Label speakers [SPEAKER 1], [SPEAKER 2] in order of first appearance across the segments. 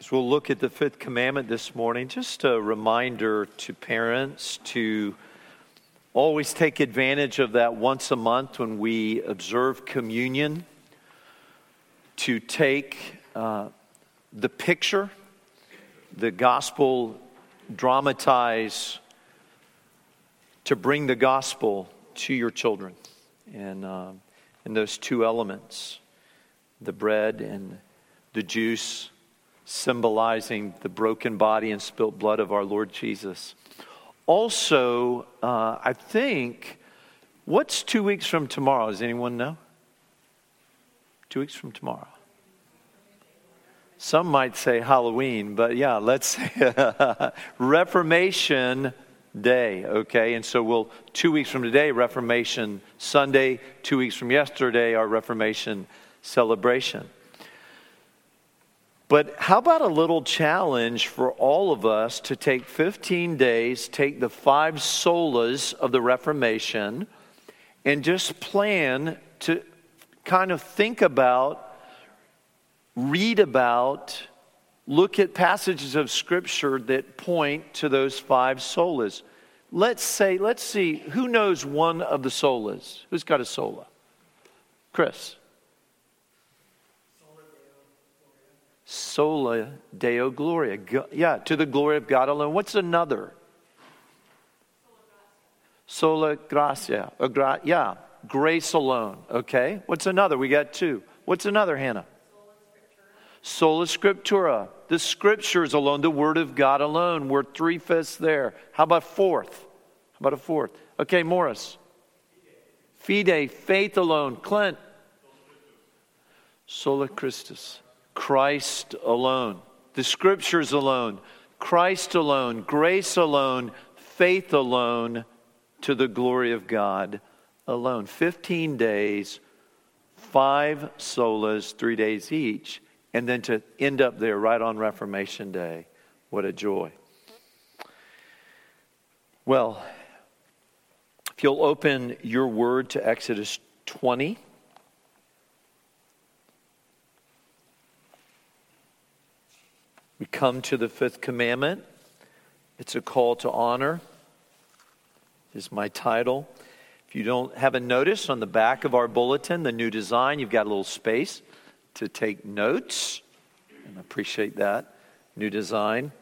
[SPEAKER 1] As we'll look at the fifth commandment this morning, just a reminder to parents to always take advantage of that once a month when we observe communion, to take uh, the picture, the gospel dramatize, to bring the gospel to your children. And, uh, and those two elements, the bread and the juice symbolizing the broken body and spilt blood of our Lord Jesus. Also, uh, I think, what's two weeks from tomorrow? Does anyone know? Two weeks from tomorrow. Some might say Halloween, but yeah, let's say Reformation Day, okay? And so we'll, two weeks from today, Reformation Sunday, two weeks from yesterday, our Reformation celebration. But how about a little challenge for all of us to take 15 days, take the five solas of the Reformation, and just plan to kind of think about, read about, look at passages of Scripture that point to those five solas. Let's say, let's see, who knows one of the solas? Who's got a sola? Chris. Sola Deo Gloria. yeah, to the glory of God alone. What's another? Sola Gratia. Gra- yeah, grace alone. Okay. What's another? We got two. What's another, Hannah? Sola Scriptura. The scriptures alone, the word of God alone. We're three fifths there. How about fourth? How about a fourth? Okay, Morris. Fide, faith alone. Clint. Sola Christus. Christ alone, the scriptures alone, Christ alone, grace alone, faith alone, to the glory of God alone. 15 days, five solas, three days each, and then to end up there right on Reformation Day. What a joy. Well, if you'll open your word to Exodus 20. We come to the fifth commandment. It's a call to honor, is my title. If you don't haven't noticed on the back of our bulletin, the new design, you've got a little space to take notes. And I appreciate that new design.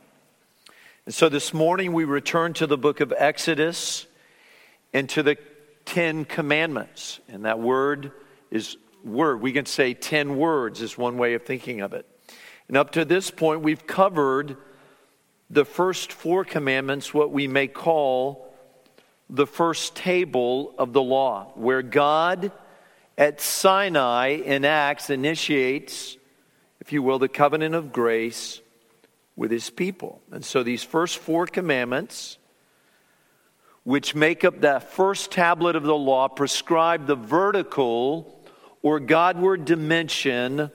[SPEAKER 1] And so this morning we return to the book of Exodus and to the Ten Commandments. And that word is word. We can say ten words is one way of thinking of it. And up to this point, we've covered the first four commandments, what we may call the first table of the law, where God at Sinai enacts, initiates, if you will, the covenant of grace with his people. And so these first four commandments, which make up that first tablet of the law, prescribe the vertical or Godward dimension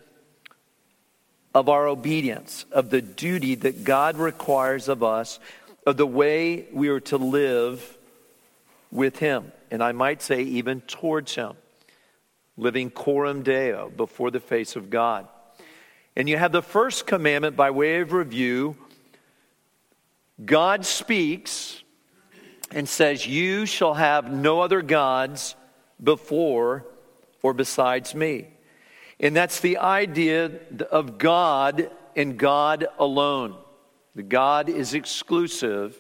[SPEAKER 1] of our obedience, of the duty that God requires of us, of the way we are to live with Him. And I might say, even towards Him, living coram Deo before the face of God. And you have the first commandment by way of review God speaks and says, You shall have no other gods before or besides me. And that's the idea of God and God alone. The God is exclusive,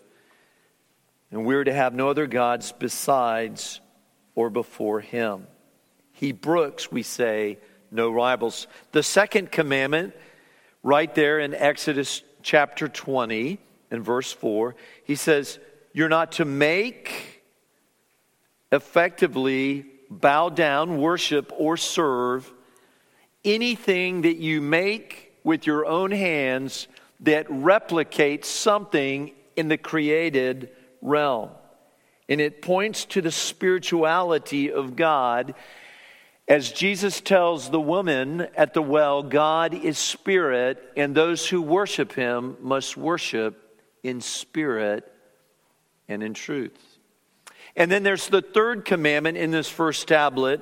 [SPEAKER 1] and we're to have no other gods besides or before him. He brooks, we say, no rivals. The second commandment, right there in Exodus chapter 20 and verse 4, he says, You're not to make effectively bow down, worship, or serve anything that you make with your own hands that replicates something in the created realm. And it points to the spirituality of God. As Jesus tells the woman at the well, God is spirit, and those who worship him must worship in spirit and in truth. And then there's the third commandment in this first tablet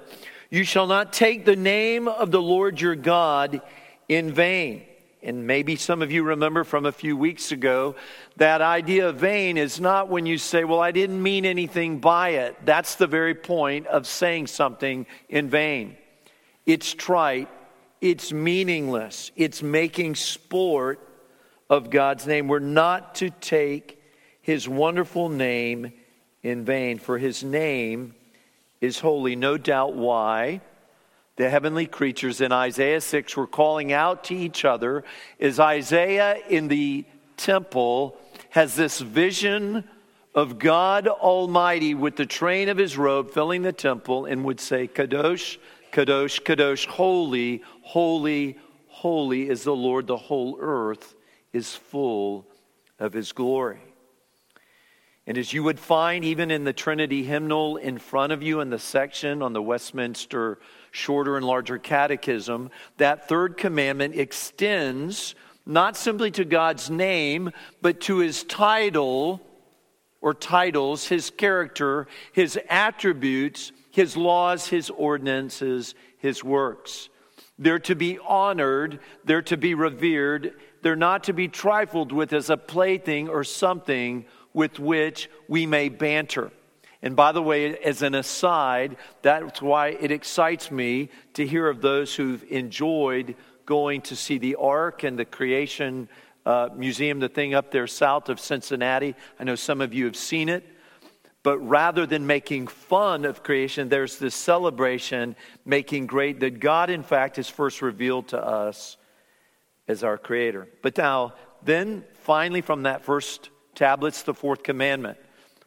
[SPEAKER 1] you shall not take the name of the Lord your God in vain. And maybe some of you remember from a few weeks ago that idea of vain is not when you say, Well, I didn't mean anything by it. That's the very point of saying something in vain. It's trite, it's meaningless, it's making sport of God's name. We're not to take his wonderful name in vain, for his name is holy. No doubt why the heavenly creatures in Isaiah 6 were calling out to each other as Isaiah in the temple has this vision of God Almighty with the train of his robe filling the temple and would say, Kadosh, Kadosh, Kadosh, holy, holy, holy is the Lord. The whole earth is full of his glory. And as you would find even in the Trinity hymnal in front of you in the section on the Westminster Shorter and Larger Catechism, that third commandment extends not simply to God's name, but to his title or titles, his character, his attributes, his laws, his ordinances, his works. They're to be honored, they're to be revered, they're not to be trifled with as a plaything or something with which we may banter. And by the way, as an aside, that's why it excites me to hear of those who've enjoyed going to see the Ark and the Creation uh, Museum, the thing up there south of Cincinnati. I know some of you have seen it. But rather than making fun of creation, there's this celebration making great that God, in fact, is first revealed to us as our Creator. But now, then, finally, from that first tablets, the fourth commandment.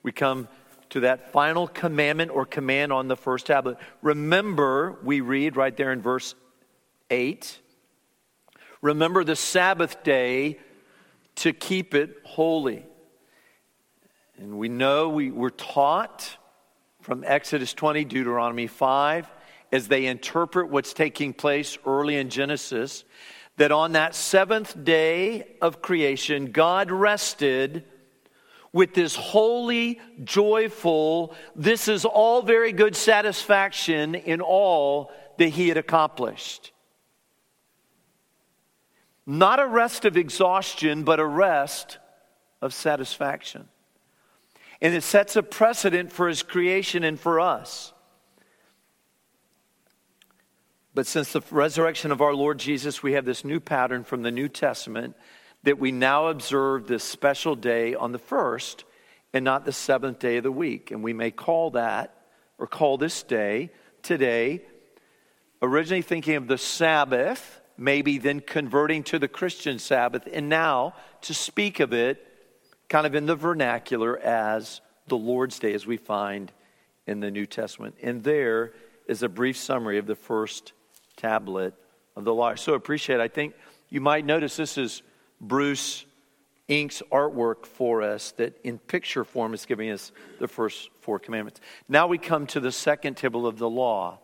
[SPEAKER 1] We come to that final commandment or command on the first tablet. Remember, we read right there in verse 8 remember the Sabbath day to keep it holy. And we know we were taught from Exodus 20, Deuteronomy 5, as they interpret what's taking place early in Genesis, that on that seventh day of creation, God rested with this holy, joyful, this is all very good satisfaction in all that he had accomplished. Not a rest of exhaustion, but a rest of satisfaction. And it sets a precedent for his creation and for us. But since the resurrection of our Lord Jesus, we have this new pattern from the New Testament that we now observe this special day on the first and not the seventh day of the week. And we may call that, or call this day, today, originally thinking of the Sabbath, maybe then converting to the Christian Sabbath, and now to speak of it kind of in the vernacular as the Lord's Day, as we find in the New Testament. And there is a brief summary of the first tablet of the law. So appreciate it. I think you might notice this is Bruce Ink's artwork for us that in picture form is giving us the first four commandments. Now we come to the second table of the law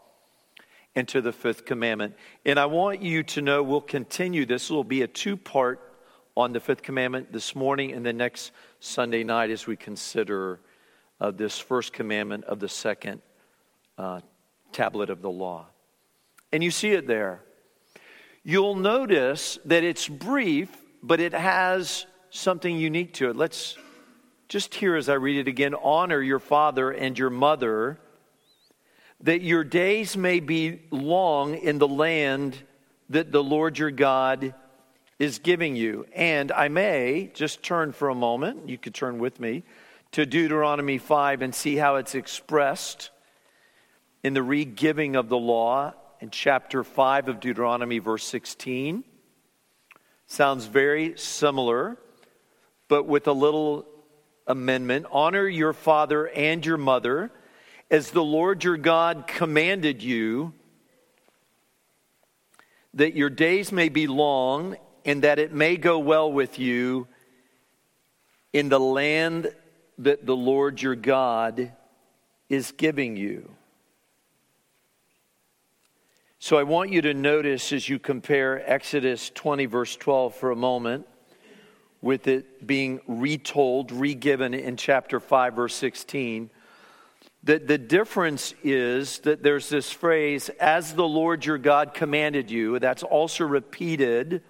[SPEAKER 1] and to the fifth commandment. And I want you to know we'll continue this. Will be a two part on the fifth commandment this morning and the next Sunday night as we consider uh, this first commandment of the second uh, tablet of the law. And you see it there. You'll notice that it's brief but it has something unique to it. Let's just hear as I read it again honor your father and your mother, that your days may be long in the land that the Lord your God is giving you. And I may just turn for a moment, you could turn with me, to Deuteronomy 5 and see how it's expressed in the re giving of the law in chapter 5 of Deuteronomy, verse 16. Sounds very similar, but with a little amendment. Honor your father and your mother as the Lord your God commanded you, that your days may be long and that it may go well with you in the land that the Lord your God is giving you. So I want you to notice as you compare Exodus 20, verse 12, for a moment, with it being retold, regiven in chapter 5, verse 16, that the difference is that there's this phrase, as the Lord your God commanded you, that's also repeated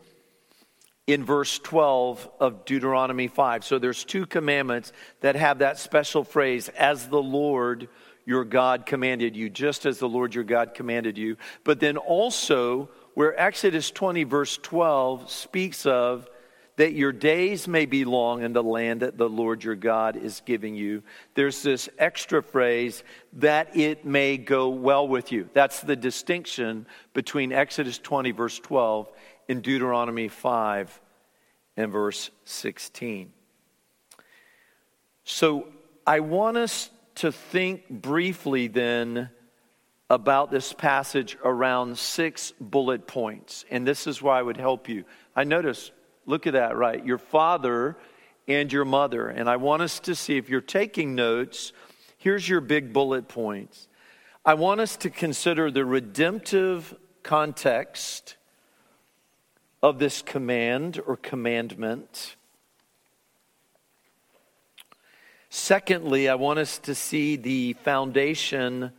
[SPEAKER 1] in verse 12 of Deuteronomy 5. So there's two commandments that have that special phrase, as the Lord your God commanded you, just as the Lord your God commanded you. But then also, where Exodus 20, verse 12, speaks of that your days may be long in the land that the Lord your God is giving you. There's this extra phrase, that it may go well with you. That's the distinction between Exodus 20, verse 12, and Deuteronomy 5 and verse 16. So I want us to think briefly then about this passage around six bullet points. And this is why I would help you. I notice, look at that, right? Your father and your mother. And I want us to see if you're taking notes, here's your big bullet points. I want us to consider the redemptive context of this command or commandment. Secondly, I want us to see the foundation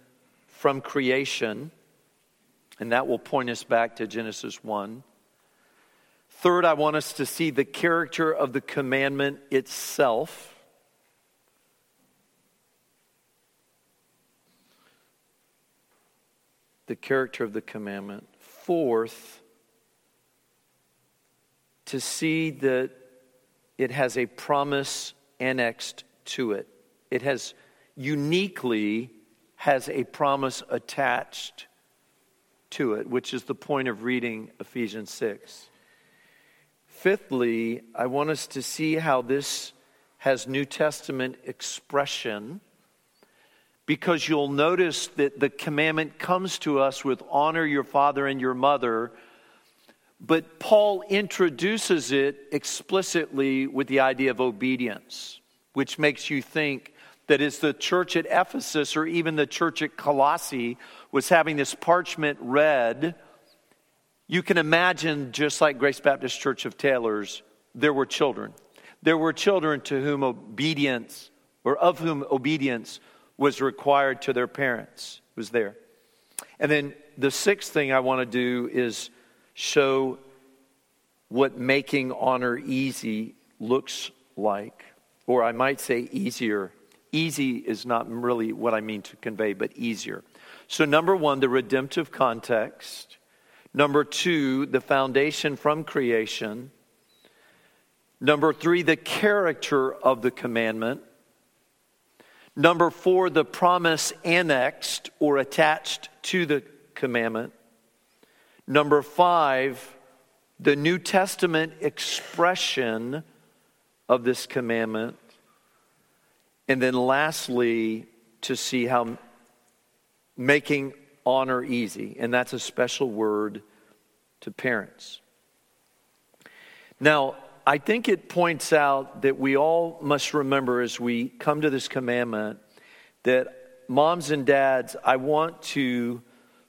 [SPEAKER 1] from creation, and that will point us back to Genesis 1. Third, I want us to see the character of the commandment itself. The character of the commandment. Fourth, to see that it has a promise annexed to it. It has uniquely has a promise attached to it, which is the point of reading Ephesians 6. Fifthly, I want us to see how this has New Testament expression because you'll notice that the commandment comes to us with honor your father and your mother, but Paul introduces it explicitly with the idea of obedience which makes you think that as the church at Ephesus or even the church at Colossae was having this parchment read, you can imagine, just like Grace Baptist Church of Taylor's, there were children. There were children to whom obedience, or of whom obedience was required to their parents, was there. And then the sixth thing I want to do is show what making honor easy looks like or I might say easier. Easy is not really what I mean to convey, but easier. So, number one, the redemptive context. Number two, the foundation from creation. Number three, the character of the commandment. Number four, the promise annexed or attached to the commandment. Number five, the New Testament expression of this commandment. And then lastly, to see how making honor easy, and that's a special word to parents. Now, I think it points out that we all must remember as we come to this commandment that moms and dads, I want to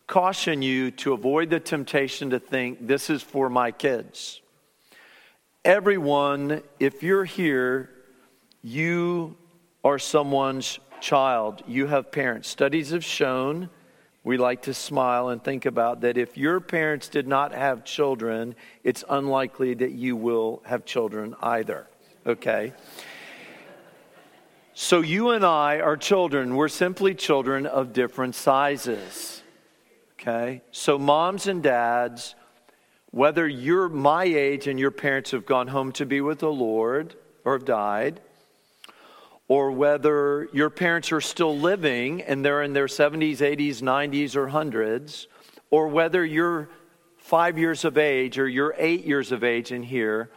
[SPEAKER 1] caution you to avoid the temptation to think this is for my kids. Everyone, if you're here, you are someone's child. You have parents. Studies have shown, we like to smile and think about that if your parents did not have children, it's unlikely that you will have children either. Okay? So you and I are children. We're simply children of different sizes. Okay? So, moms and dads, whether you're my age and your parents have gone home to be with the Lord or have died, or whether your parents are still living and they're in their 70s, 80s, 90s, or 100s, or whether you're five years of age or you're eight years of age in here,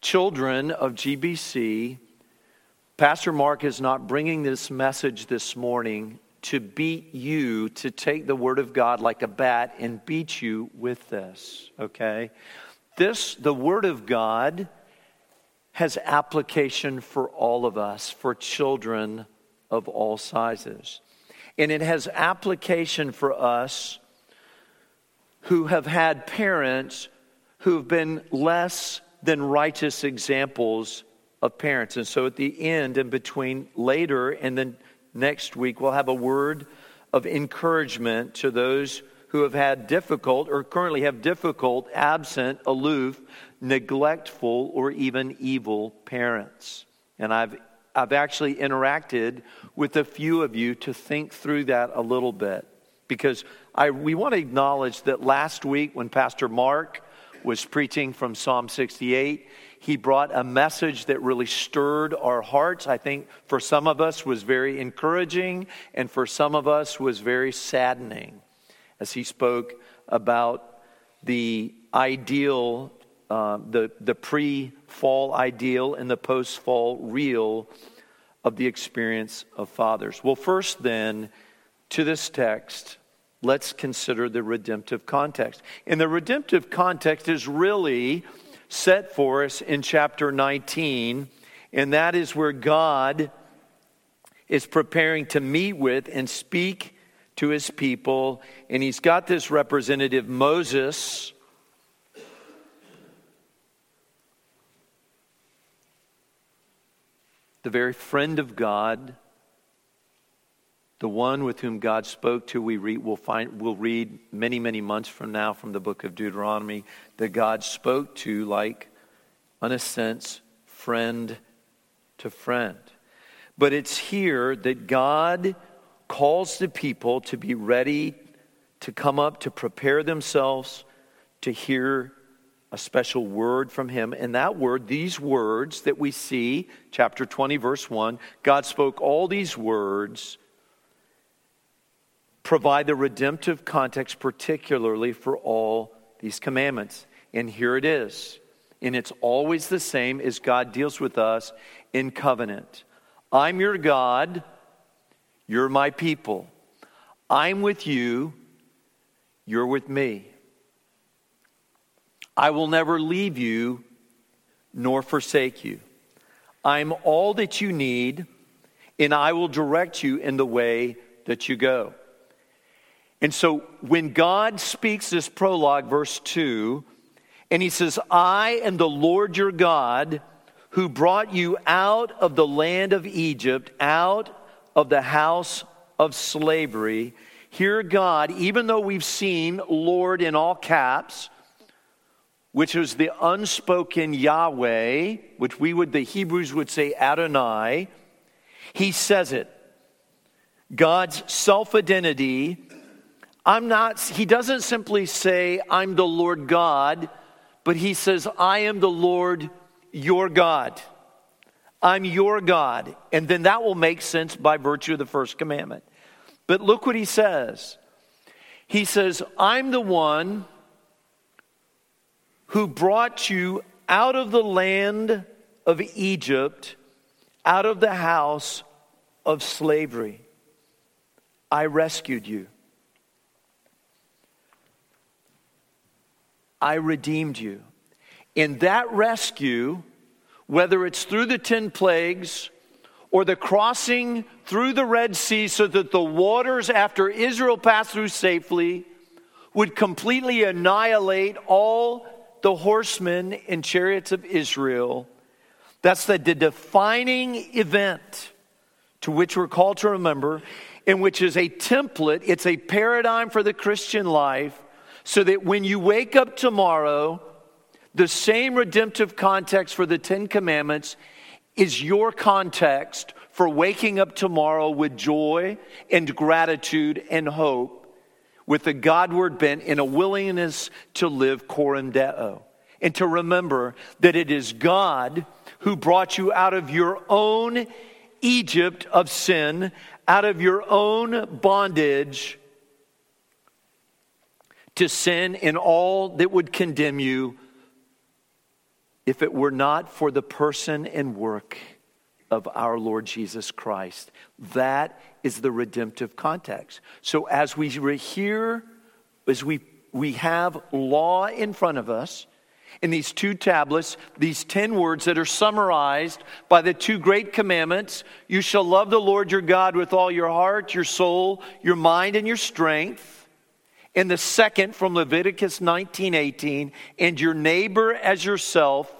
[SPEAKER 1] children of GBC, Pastor Mark is not bringing this message this morning to beat you, to take the word of God like a bat and beat you with this, okay? This, the word of God, has application for all of us, for children of all sizes. And it has application for us who have had parents who have been less than righteous examples of parents. And so at the end and between later and then next week, we'll have a word of encouragement to those who have had difficult or currently have difficult, absent, aloof, neglectful, or even evil parents. And I've, I've actually interacted with a few of you to think through that a little bit because I, we want to acknowledge that last week when Pastor Mark was preaching from Psalm 68, he brought a message that really stirred our hearts. I think for some of us was very encouraging, and for some of us was very saddening as he spoke about the ideal, uh, the, the pre fall ideal and the post fall real of the experience of fathers. Well, first, then, to this text, let's consider the redemptive context. And the redemptive context is really set for us in chapter 19, and that is where God is preparing to meet with and speak to his people. And he's got this representative, Moses. The very friend of God, the one with whom God spoke to, we read, we'll, find, we'll read many, many months from now from the book of Deuteronomy, that God spoke to like, in a sense, friend to friend. But it's here that God calls the people to be ready to come up to prepare themselves to hear a special word from him. And that word, these words that we see, chapter 20, verse 1, God spoke all these words provide the redemptive context, particularly for all these commandments. And here it is. And it's always the same as God deals with us in covenant. I'm your God, you're my people. I'm with you, you're with me. I will never leave you nor forsake you. I'm all that you need, and I will direct you in the way that you go. And so when God speaks this prologue, verse 2, and he says, I am the Lord your God who brought you out of the land of Egypt, out of the house of slavery. Here, God, even though we've seen Lord in all caps, which was the unspoken Yahweh, which we would, the Hebrews would say Adonai, he says it. God's self identity I'm not, he doesn't simply say, I'm the Lord God, but he says, I am the Lord your God. I'm your God. And then that will make sense by virtue of the first commandment. But look what he says. He says, I'm the one who brought you out of the land of Egypt, out of the house of slavery. I rescued you. I redeemed you. In that rescue, whether it's through the 10 plagues or the crossing through the Red Sea so that the waters after Israel passed through safely would completely annihilate all the horsemen and chariots of Israel. That's the, the defining event to which we're called to remember, and which is a template, it's a paradigm for the Christian life so that when you wake up tomorrow, the same redemptive context for the Ten Commandments is your context for waking up tomorrow with joy and gratitude and hope, with a Godward bent and a willingness to live coram deo. And to remember that it is God who brought you out of your own Egypt of sin, out of your own bondage to sin and all that would condemn you if it were not for the person and work of our Lord Jesus Christ. That is the redemptive context. So as we hear, as we, we have law in front of us, in these two tablets, these 10 words that are summarized by the two great commandments you shall love the Lord your God with all your heart, your soul, your mind, and your strength and the second from Leviticus 19:18, and your neighbor as yourself.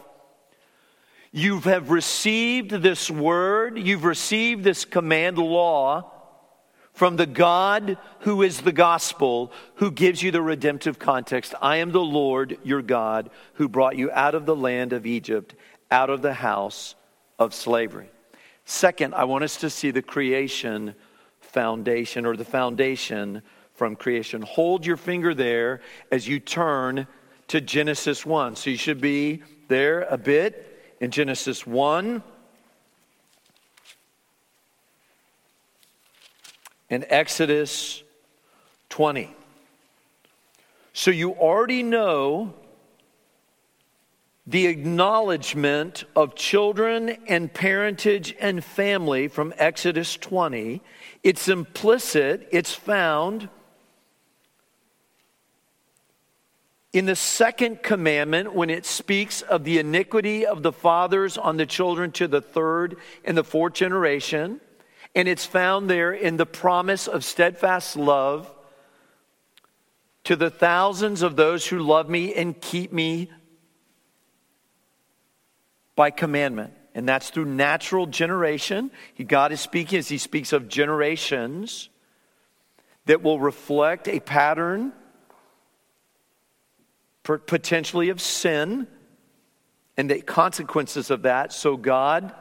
[SPEAKER 1] You have received this word, you've received this command law from the God who is the gospel, who gives you the redemptive context. I am the Lord your God who brought you out of the land of Egypt, out of the house of slavery. Second, I want us to see the creation foundation or the foundation from creation. Hold your finger there as you turn to Genesis 1. So you should be there a bit in Genesis 1. and Exodus 20. So you already know the acknowledgement of children and parentage and family from Exodus 20. It's implicit, it's found in the second commandment when it speaks of the iniquity of the fathers on the children to the third and the fourth generation. And it's found there in the promise of steadfast love to the thousands of those who love me and keep me by commandment. And that's through natural generation. God is speaking as He speaks of generations that will reflect a pattern, potentially of sin, and the consequences of that. So God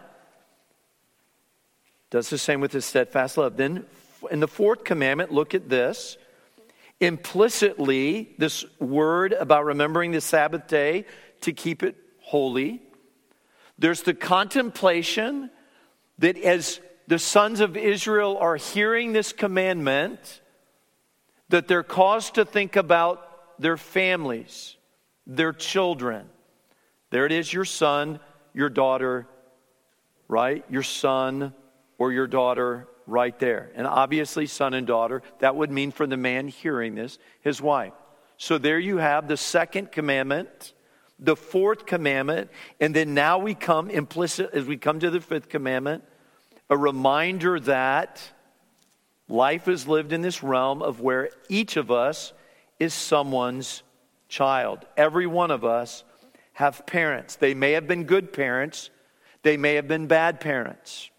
[SPEAKER 1] does the same with his steadfast love. Then in the fourth commandment, look at this. Implicitly, this word about remembering the Sabbath day to keep it holy. There's the contemplation that as the sons of Israel are hearing this commandment, that they're caused to think about their families, their children. There it is, your son, your daughter, right? Your son, or your daughter right there. And obviously, son and daughter, that would mean for the man hearing this, his wife. So there you have the second commandment, the fourth commandment, and then now we come implicit, as we come to the fifth commandment, a reminder that life is lived in this realm of where each of us is someone's child. Every one of us have parents. They may have been good parents, they may have been bad parents.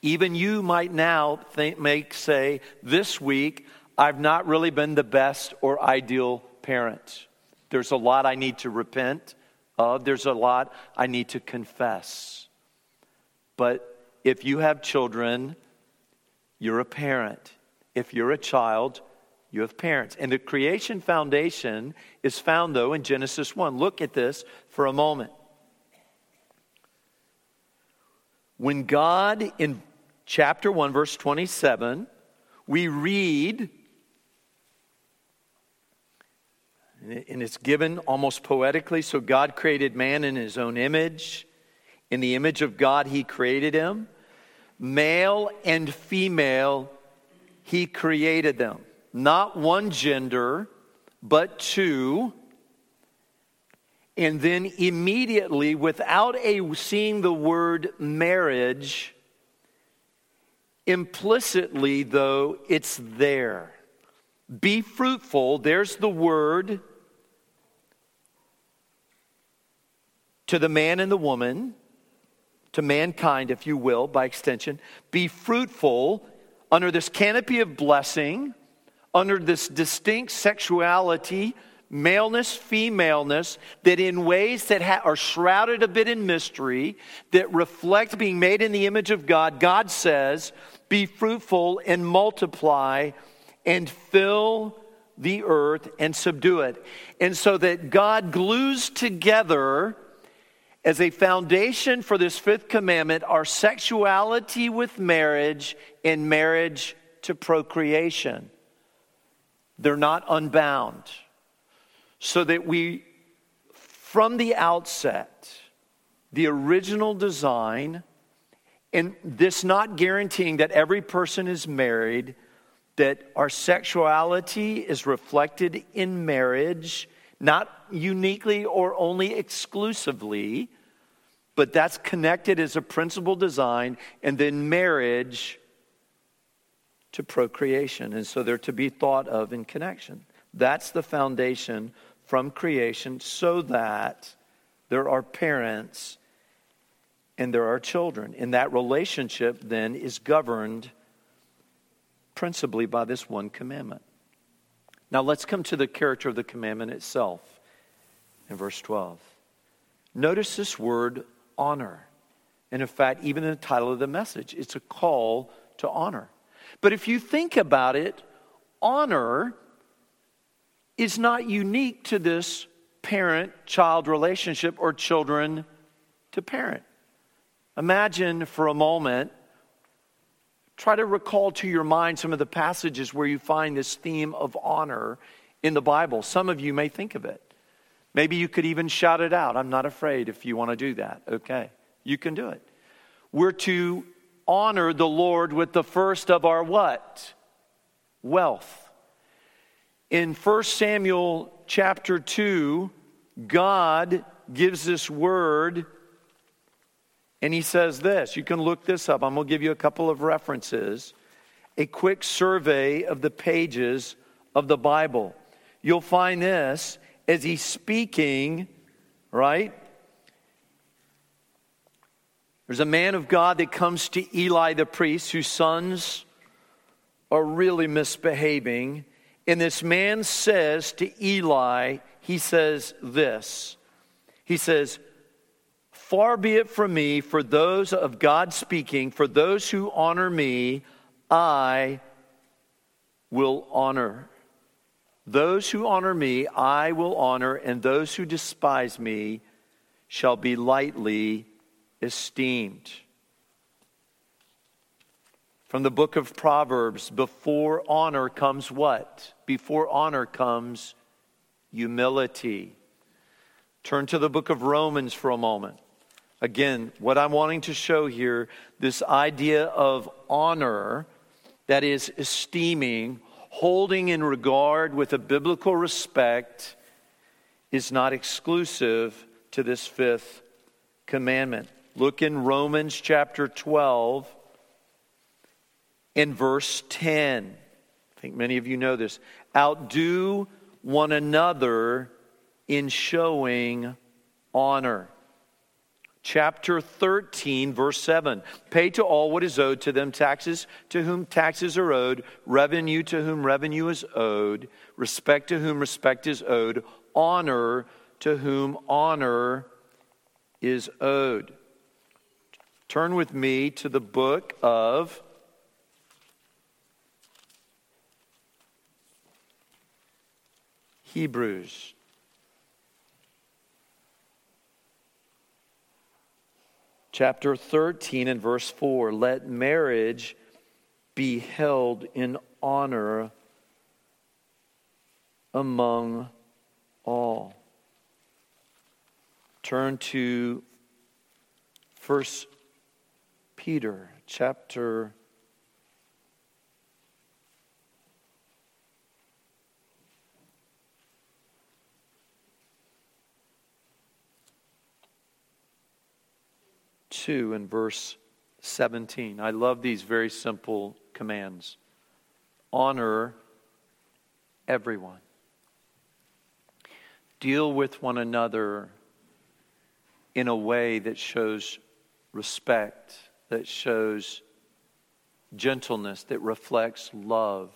[SPEAKER 1] Even you might now think, make say, this week, I've not really been the best or ideal parent. There's a lot I need to repent of, there's a lot I need to confess. But if you have children, you're a parent. If you're a child, you have parents. And the creation foundation is found, though, in Genesis 1. Look at this for a moment. When God in chapter 1, verse 27, we read, and it's given almost poetically. So God created man in his own image. In the image of God, he created him. Male and female, he created them. Not one gender, but two. And then immediately, without a seeing the word marriage, Implicitly, though, it's there. Be fruitful, there's the word to the man and the woman, to mankind, if you will, by extension. Be fruitful under this canopy of blessing, under this distinct sexuality maleness, femaleness, that in ways that ha- are shrouded a bit in mystery, that reflect being made in the image of God, God says, Be fruitful and multiply and fill the earth and subdue it. And so that God glues together as a foundation for this fifth commandment our sexuality with marriage and marriage to procreation. They're not unbound. So that we, from the outset, the original design, and this not guaranteeing that every person is married, that our sexuality is reflected in marriage, not uniquely or only exclusively, but that's connected as a principal design, and then marriage to procreation. And so they're to be thought of in connection. That's the foundation from creation so that there are parents and there are children. And that relationship then is governed principally by this one commandment. Now let's come to the character of the commandment itself in verse 12. Notice this word honor. And in fact, even in the title of the message, it's a call to honor. But if you think about it, honor is not unique to this parent child relationship or children to parent. Imagine for a moment, try to recall to your mind some of the passages where you find this theme of honor in the Bible. Some of you may think of it. Maybe you could even shout it out. I'm not afraid if you want to do that. Okay, you can do it. We're to honor the Lord with the first of our what? Wealth. In 1 Samuel chapter 2, God gives this word and he says this. You can look this up. I'm going to give you a couple of references. A quick survey of the pages of the Bible. You'll find this as he's speaking, right? There's a man of God that comes to Eli the priest whose sons are really misbehaving. And this man says to Eli, he says this. He says, Far be it from me, for those of God speaking, for those who honor me, I will honor. Those who honor me, I will honor, and those who despise me shall be lightly esteemed. From the book of Proverbs, before honor comes what? Before honor comes humility. Turn to the book of Romans for a moment. Again, what I'm wanting to show here this idea of honor, that is, esteeming, holding in regard with a biblical respect, is not exclusive to this fifth commandment. Look in Romans chapter 12 in verse 10. I think many of you know this. Outdo one another in showing honor. Chapter 13, verse 7. Pay to all what is owed to them taxes to whom taxes are owed, revenue to whom revenue is owed, respect to whom respect is owed, honor to whom honor is owed. Turn with me to the book of Hebrews. Chapter 13 and verse 4 Let marriage be held in honor among all. Turn to First Peter chapter 2 and verse 17. I love these very simple commands. Honor everyone, deal with one another in a way that shows respect, that shows gentleness, that reflects love,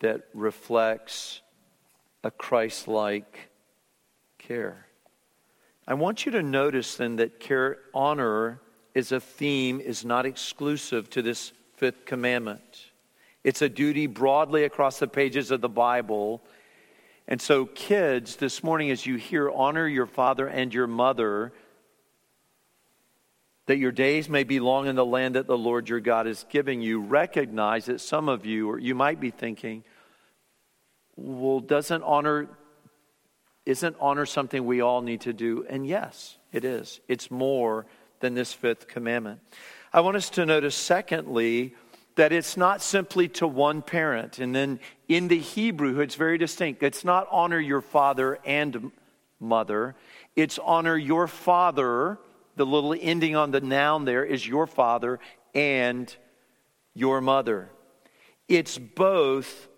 [SPEAKER 1] that reflects a Christ like care. I want you to notice then that care, honor is a theme, is not exclusive to this fifth commandment. It's a duty broadly across the pages of the Bible. And so, kids, this morning, as you hear, honor your father and your mother, that your days may be long in the land that the Lord your God is giving you, recognize that some of you, or you might be thinking, well, doesn't honor isn't honor something we all need to do? And yes, it is. It's more than this fifth commandment. I want us to notice, secondly, that it's not simply to one parent. And then in the Hebrew, it's very distinct. It's not honor your father and mother, it's honor your father. The little ending on the noun there is your father and your mother. It's both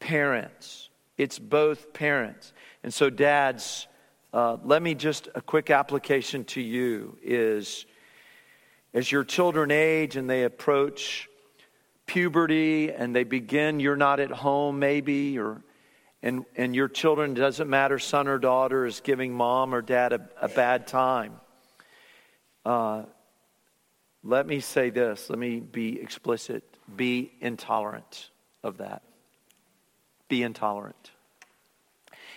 [SPEAKER 1] parents. It's both parents. And so, dads, uh, let me just a quick application to you is as your children age and they approach puberty and they begin, you're not at home maybe, or and, and your children, doesn't matter, son or daughter, is giving mom or dad a, a bad time. Uh, let me say this, let me be explicit. Be intolerant of that. Be intolerant.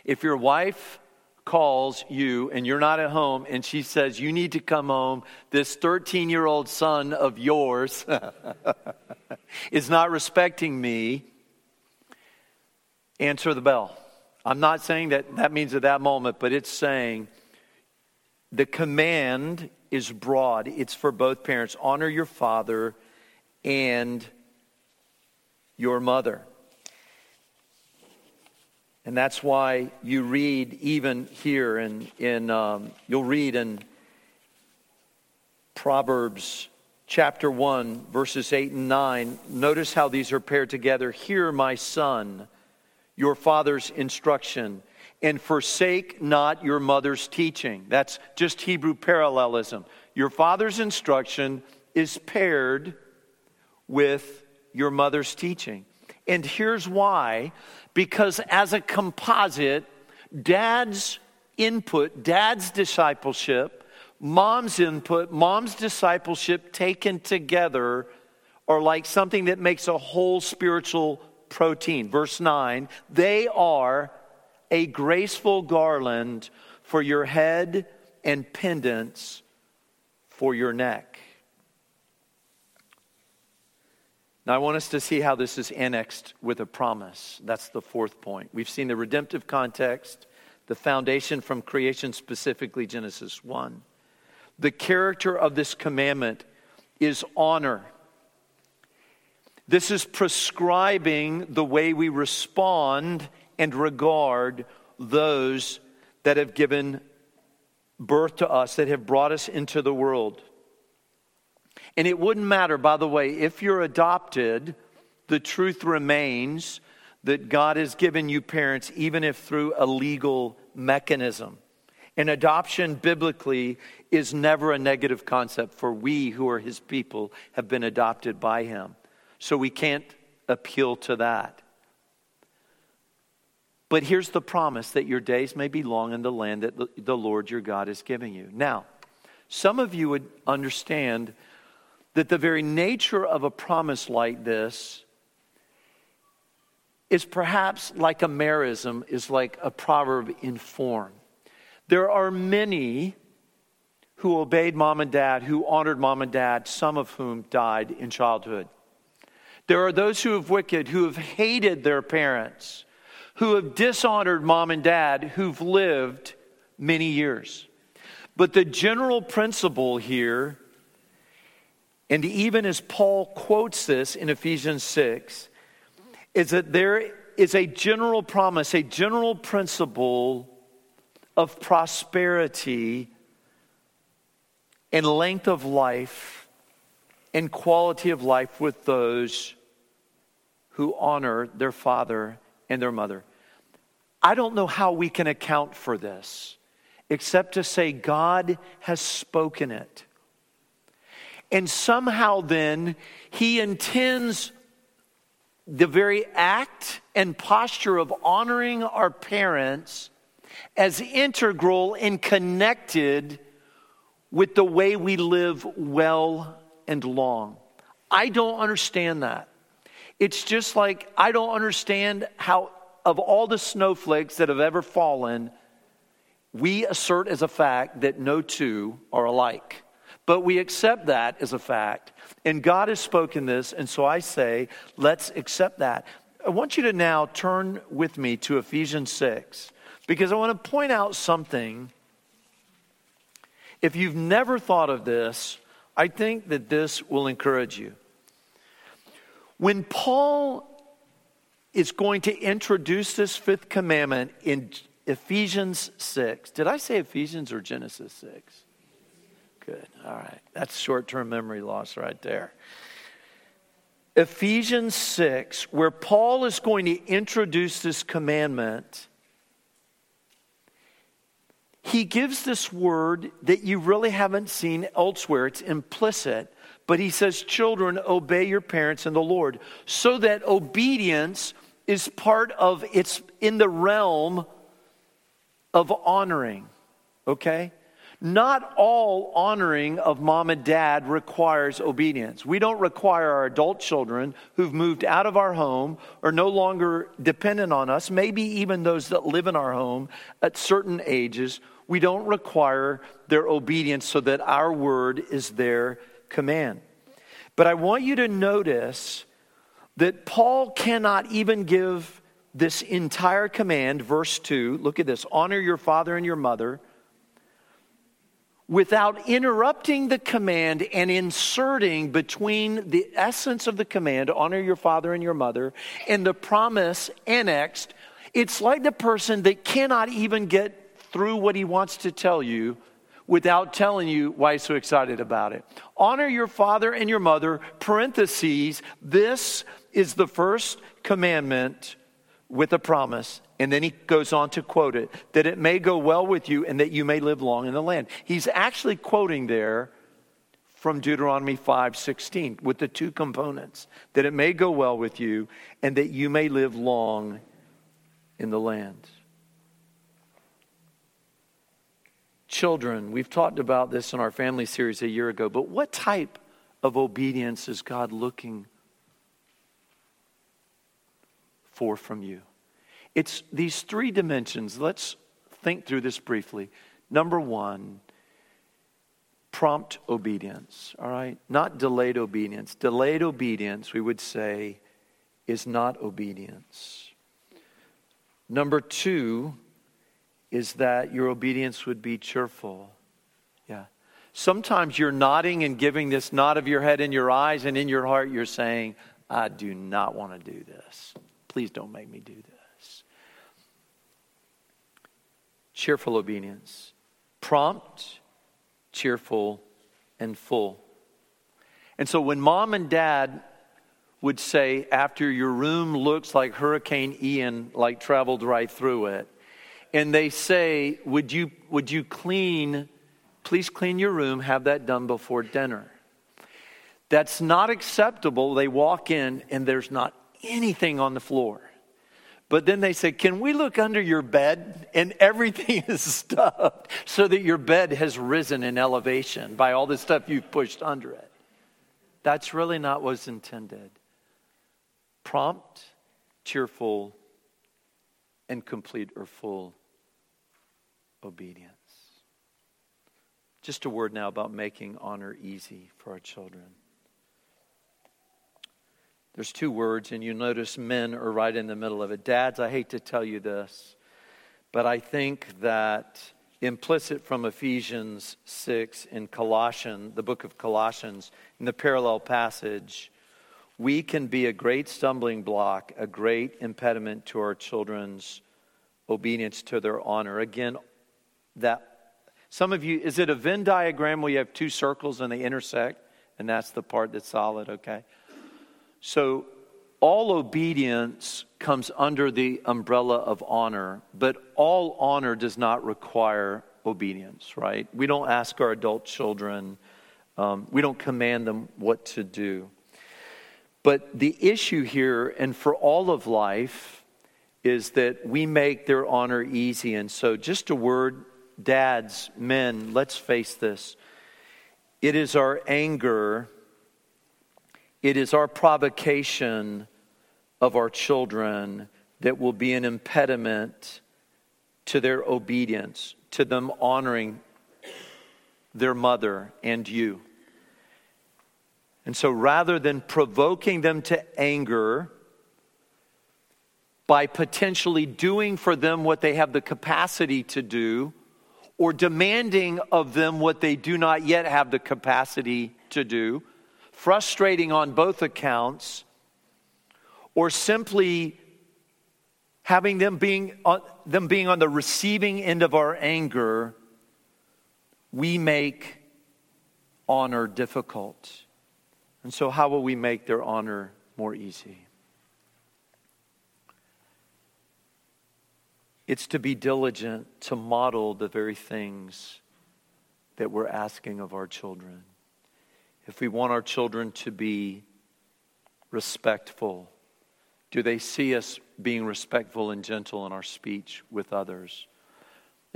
[SPEAKER 1] If your wife calls you and you're not at home and she says, You need to come home, this 13 year old son of yours is not respecting me, answer the bell. I'm not saying that that means at that moment, but it's saying the command is broad. It's for both parents. Honor your father and your mother. And that's why you read even here, and in, in um, you'll read in Proverbs chapter 1, verses 8 and 9. Notice how these are paired together. Hear, my son, your father's instruction, and forsake not your mother's teaching. That's just Hebrew parallelism. Your father's instruction is paired with your mother's teaching. And here's why because as a composite, dad's input, dad's discipleship, mom's input, mom's discipleship taken together are like something that makes a whole spiritual protein. Verse 9, they are a graceful garland for your head and pendants for your neck. Now, I want us to see how this is annexed with a promise. That's the fourth point. We've seen the redemptive context, the foundation from creation, specifically Genesis 1. The character of this commandment is honor. This is prescribing the way we respond and regard those that have given birth to us, that have brought us into the world. And it wouldn't matter, by the way, if you're adopted, the truth remains that God has given you parents, even if through a legal mechanism. And adoption biblically is never a negative concept, for we who are his people have been adopted by him. So we can't appeal to that. But here's the promise that your days may be long in the land that the Lord your God is giving you. Now, some of you would understand that the very nature of a promise like this is perhaps like a merism, is like a proverb in form. There are many who obeyed mom and dad, who honored mom and dad, some of whom died in childhood. There are those who have wicked, who have hated their parents, who have dishonored mom and dad, who've lived many years. But the general principle here and even as Paul quotes this in Ephesians 6, is that there is a general promise, a general principle of prosperity and length of life and quality of life with those who honor their father and their mother. I don't know how we can account for this except to say God has spoken it. And somehow then he intends the very act and posture of honoring our parents as integral and connected with the way we live well and long. I don't understand that. It's just like I don't understand how, of all the snowflakes that have ever fallen, we assert as a fact that no two are alike. But we accept that as a fact. And God has spoken this, and so I say, let's accept that. I want you to now turn with me to Ephesians 6 because I want to point out something. If you've never thought of this, I think that this will encourage you. When Paul is going to introduce this fifth commandment in Ephesians 6, did I say Ephesians or Genesis 6? Good. All right. That's short term memory loss right there. Ephesians 6, where Paul is going to introduce this commandment, he gives this word that you really haven't seen elsewhere. It's implicit, But he says, Children, obey your parents in the Lord, so that obedience is part of it's in the realm of honoring, okay? Not all honoring of mom and dad requires obedience. We don't require our adult children who've moved out of our home or no longer dependent on us, maybe even those that live in our home at certain ages, we don't require their obedience so that our word is their command. But I want you to notice that Paul cannot even give this entire command, verse 2. Look at this honor your father and your mother without interrupting the command and inserting between the essence of the command, honor your father and your mother, and the promise annexed, it's like the person that cannot even get through what he wants to tell you without telling you why he's so excited about it. Honor your father and your mother, parentheses, this is the first commandment with a promise. And then he goes on to quote it that it may go well with you and that you may live long in the land. He's actually quoting there from Deuteronomy 5:16 with the two components that it may go well with you and that you may live long in the land. Children, we've talked about this in our family series a year ago, but what type of obedience is God looking for from you? It's these three dimensions. Let's think through this briefly. Number one, prompt obedience, all right? Not delayed obedience. Delayed obedience, we would say, is not obedience. Number two is that your obedience would be cheerful. Yeah. Sometimes you're nodding and giving this nod of your head in your eyes, and in your heart you're saying, I do not want to do this. Please don't make me do this. cheerful obedience. Prompt, cheerful, and full. And so when mom and dad would say, after your room looks like Hurricane Ian, like traveled right through it, and they say, Would you, would you clean, please clean your room, have that done before dinner? That's not acceptable. They walk in and there's not anything on the floor. But then they say, Can we look under your bed? And everything is stuffed so that your bed has risen in elevation by all the stuff you've pushed under it. That's really not what's intended. Prompt, cheerful, and complete or full obedience. Just a word now about making honor easy for our children. There's two words, and you notice men are right in the middle of it. Dads, I hate to tell you this, but I think that implicit from Ephesians 6 in Colossians, the book of Colossians, in the parallel passage, we can be a great stumbling block, a great impediment to our children's obedience to their honor. Again, that some of you, is it a Venn diagram where you have two circles and they intersect? And that's the part that's solid, okay? So, all obedience comes under the umbrella of honor, but all honor does not require obedience, right? We don't ask our adult children, um, we don't command them what to do. But the issue here, and for all of life, is that we make their honor easy. And so, just a word, dads, men, let's face this. It is our anger it is our provocation of our children that will be an impediment to their obedience, to them honoring their mother and you. And so rather than provoking them to anger by potentially doing for them what they have the capacity to do, or demanding of them what they do not yet have the capacity to do, frustrating on both accounts, or simply having them being on, them being on the receiving end of our anger, we make honor difficult. And so, how will we make their honor more easy? It's to be diligent to model the very things that we're asking of our children. if we want our children to be respectful, do they see us being respectful and gentle in our speech with others?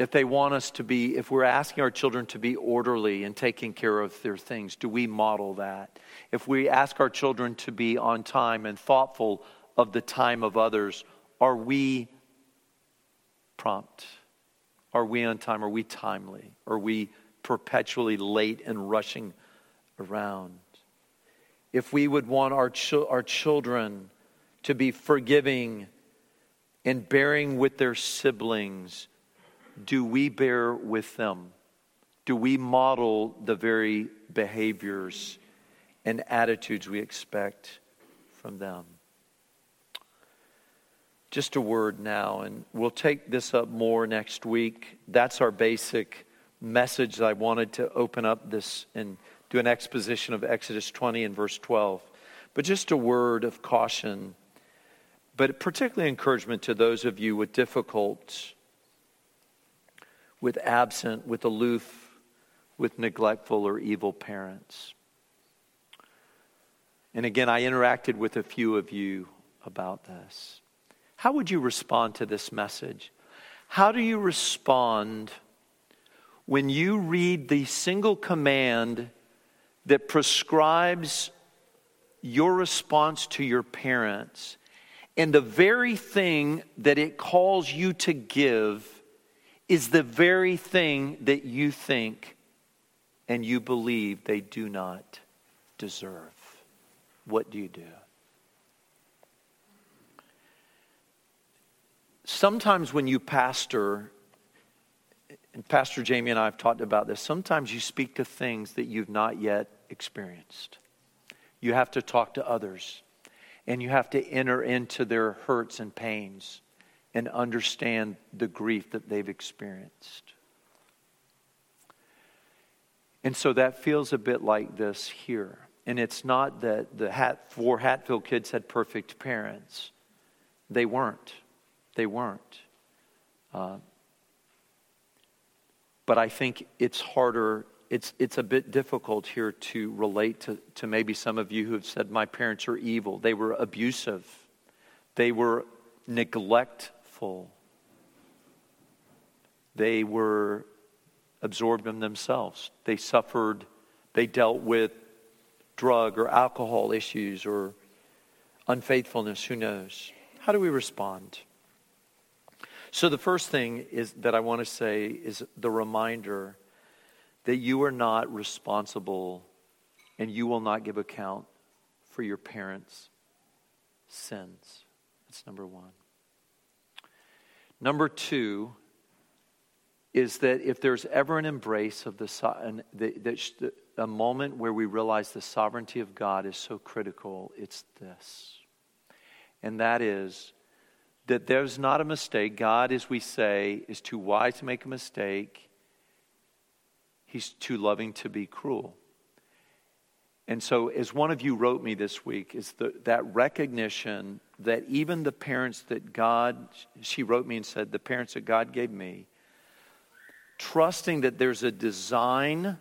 [SPEAKER 1] If they want us to be, if we're asking our children to be orderly and taking care of their things, do we model that? If we ask our children to be on time and thoughtful of the time of others, are we prompt? Are we on time? Are we timely? Are we perpetually late and rushing around? If we would want our, ch- our children to be forgiving and bearing with their siblings, do we bear with them? Do we model the very behaviors and attitudes we expect from them? Just a word now, and we'll take this up more next week. That's our basic message I wanted to open up this and do an exposition of Exodus 20 and verse 12. But just a word of caution, but particularly encouragement to those of you with difficult, with absent, with aloof, with neglectful or evil parents. And again, I interacted with a few of you about this. How would you respond to this message? How do you respond when you read the single command that prescribes your response to your parents and the very thing that it calls you to give is the very thing that you think and you believe they do not deserve? What do you do? sometimes when you pastor, and Pastor Jamie and I have talked about this, sometimes you speak to things that you've not yet experienced. You have to talk to others, and you have to enter into their hurts and pains and understand the grief that they've experienced. And so that feels a bit like this here. And it's not that the Hat, four Hatfield kids had perfect parents, they weren't. They weren't. Uh, but I think it's harder, it's, it's a bit difficult here to relate to, to maybe some of you who have said, My parents are evil. They were abusive, they were neglectful, they were absorbed in themselves. They suffered, they dealt with drug or alcohol issues or unfaithfulness, who knows? How do we respond? So, the first thing is, that I want to say is the reminder that you are not responsible and you will not give account for your parents' sins. That's number one. Number two is that if there's ever an embrace of the, that a moment where we realize the sovereignty of God is so critical, it's this. And that is that there's not a mistake. God, as we say, is too wise to make a mistake, He's too loving to be cruel. And so, as one of you wrote me this week, is the, that recognition that even the parents that God, she wrote me and said, the parents that God gave me, trusting that there's a design,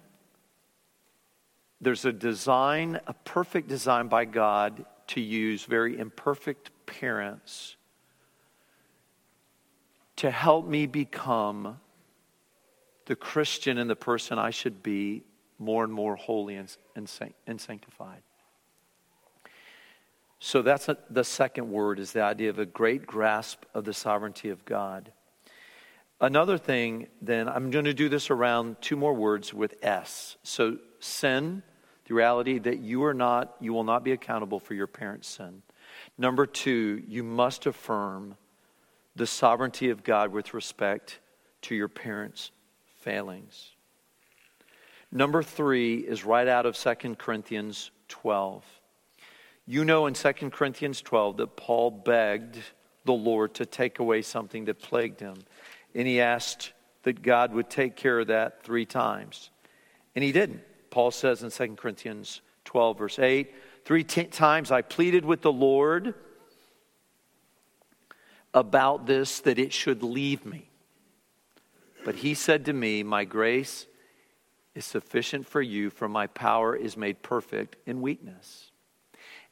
[SPEAKER 1] there's a design, a perfect design by God to use very imperfect parents to help me become the Christian and the person I should be more and more holy and, and, and sanctified. So that's a, the second word is the idea of a great grasp of the sovereignty of God. Another thing, then, I'm going to do this around two more words with S. So sin, the reality that you are not, you will not be accountable for your parents' sin. Number two, you must affirm the sovereignty of God with respect to your parents' failings. Number three is right out of 2 Corinthians 12. You know in 2 Corinthians 12 that Paul begged the Lord to take away something that plagued him. And he asked that God would take care of that three times. And he didn't. Paul says in 2 Corinthians 12, verse 8, three t- times I pleaded with the Lord about this that it should leave me. But he said to me, My grace is sufficient for you, for my power is made perfect in weakness.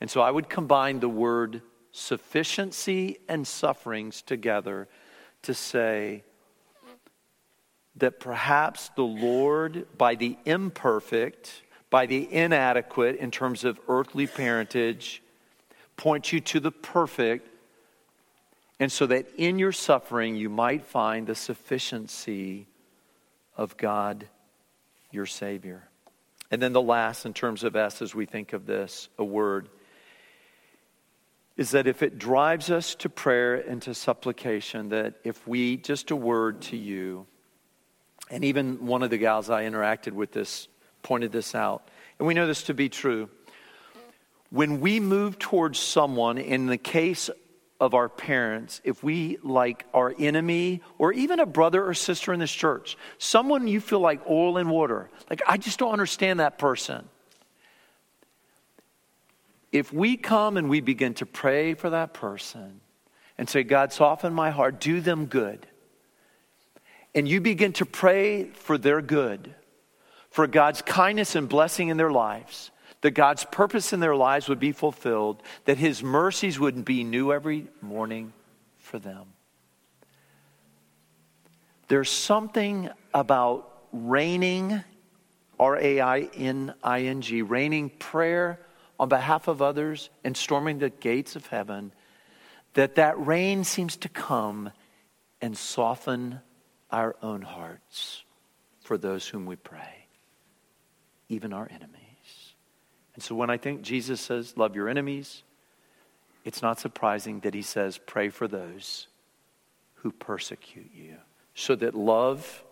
[SPEAKER 1] And so I would combine the word sufficiency and sufferings together to say that perhaps the Lord, by the imperfect, by the inadequate in terms of earthly parentage, points you to the perfect, and so that in your suffering you might find the sufficiency of God, your Savior. And then the last, in terms of S, as we think of this, a word, is that if it drives us to prayer and to supplication, that if we, just a word to you, and even one of the gals I interacted with this pointed this out, and we know this to be true. When we move towards someone, in the case of our parents, if we like our enemy or even a brother or sister in this church, someone you feel like oil and water, like I just don't understand that person if we come and we begin to pray for that person and say, God, soften my heart, do them good, and you begin to pray for their good, for God's kindness and blessing in their lives, that God's purpose in their lives would be fulfilled, that His mercies would be new every morning for them. There's something about raining, R A I N I N G, raining prayer on behalf of others and storming the gates of heaven, that that rain seems to come and soften our own hearts for those whom we pray, even our enemies. And so when I think Jesus says, Love your enemies, it's not surprising that he says, Pray for those who persecute you, so that love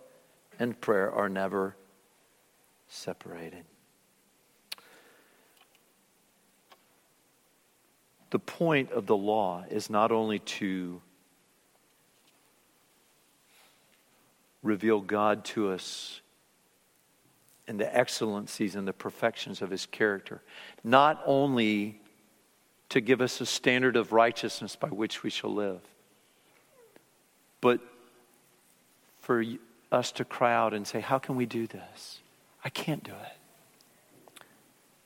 [SPEAKER 1] and prayer are never separated. The point of the law is not only to reveal God to us and the excellencies and the perfections of his character, not only to give us a standard of righteousness by which we shall live, but for us to cry out and say, How can we do this? I can't do it.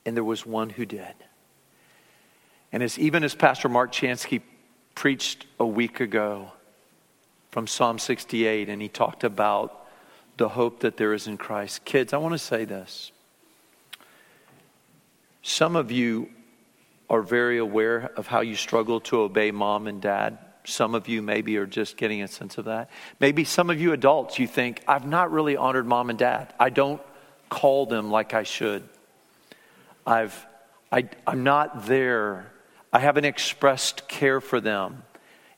[SPEAKER 1] And there was one who did. And as even as Pastor Mark Chansky preached a week ago from Psalm 68, and he talked about the hope that there is in Christ. Kids, I want to say this. Some of you are very aware of how you struggle to obey mom and dad. Some of you maybe are just getting a sense of that. Maybe some of you adults, you think, I've not really honored mom and dad. I don't call them like I should. I've, I, I'm not there I haven't expressed care for them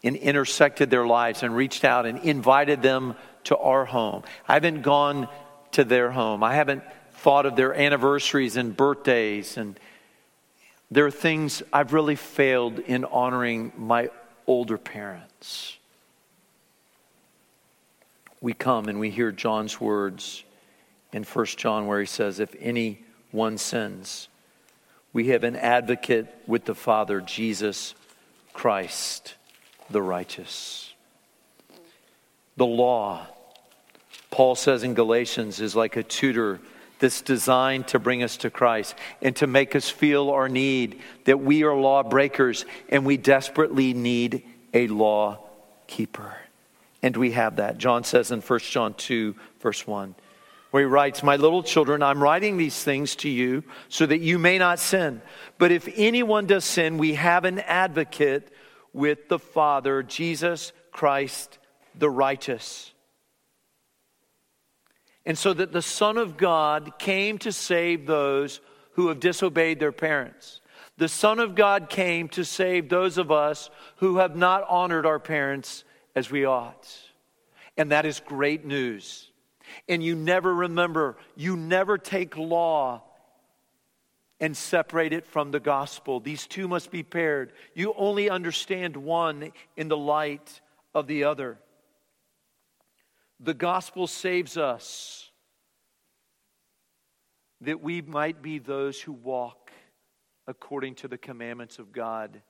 [SPEAKER 1] and intersected their lives and reached out and invited them to our home. I haven't gone to their home. I haven't thought of their anniversaries and birthdays. And there are things I've really failed in honoring my older parents. We come and we hear John's words in 1 John where he says, If anyone sins, we have an advocate with the Father, Jesus Christ, the righteous. The law, Paul says in Galatians, is like a tutor that's designed to bring us to Christ and to make us feel our need that we are lawbreakers and we desperately need a law keeper. And we have that. John says in 1 John 2, verse 1 where he writes, My little children, I'm writing these things to you so that you may not sin. But if anyone does sin, we have an advocate with the Father, Jesus Christ the righteous. And so that the Son of God came to save those who have disobeyed their parents. The Son of God came to save those of us who have not honored our parents as we ought. And that is great news and you never remember, you never take law and separate it from the gospel. These two must be paired. You only understand one in the light of the other. The gospel saves us that we might be those who walk according to the commandments of God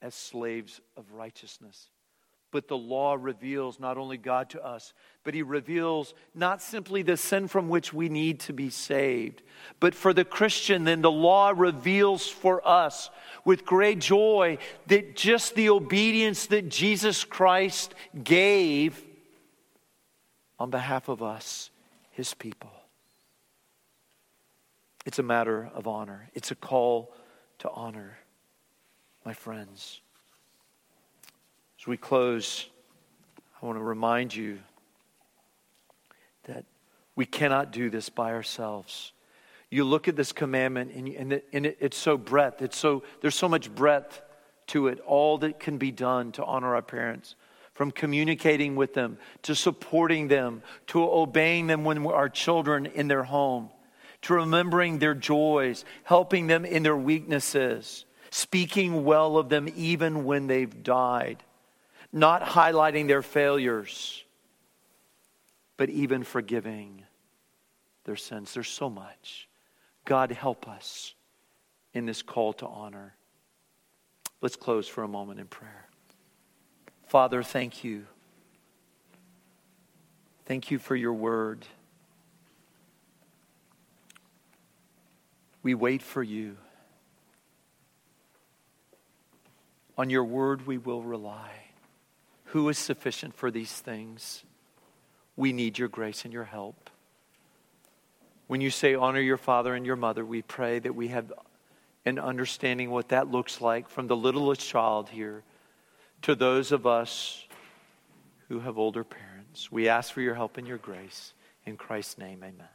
[SPEAKER 1] as slaves of righteousness. But the law reveals not only God to us, but He reveals not simply the sin from which we need to be saved, but for the Christian, then the law reveals for us with great joy that just the obedience that Jesus Christ gave on behalf of us, His people. It's a matter of honor, it's a call to honor, my friends. As we close, I want to remind you that we cannot do this by ourselves. You look at this commandment, and, and, it, and it, it's so breadth. It's so there's so much breadth to it. All that can be done to honor our parents, from communicating with them to supporting them to obeying them when our children in their home, to remembering their joys, helping them in their weaknesses, speaking well of them even when they've died not highlighting their failures, but even forgiving their sins. There's so much. God, help us in this call to honor. Let's close for a moment in prayer. Father, thank you. Thank you for your word. We wait for you. On your word we will rely. Who is sufficient for these things? We need your grace and your help. When you say honor your father and your mother, we pray that we have an understanding what that looks like from the littlest child here to those of us who have older parents. We ask for your help and your grace. In Christ's name, amen.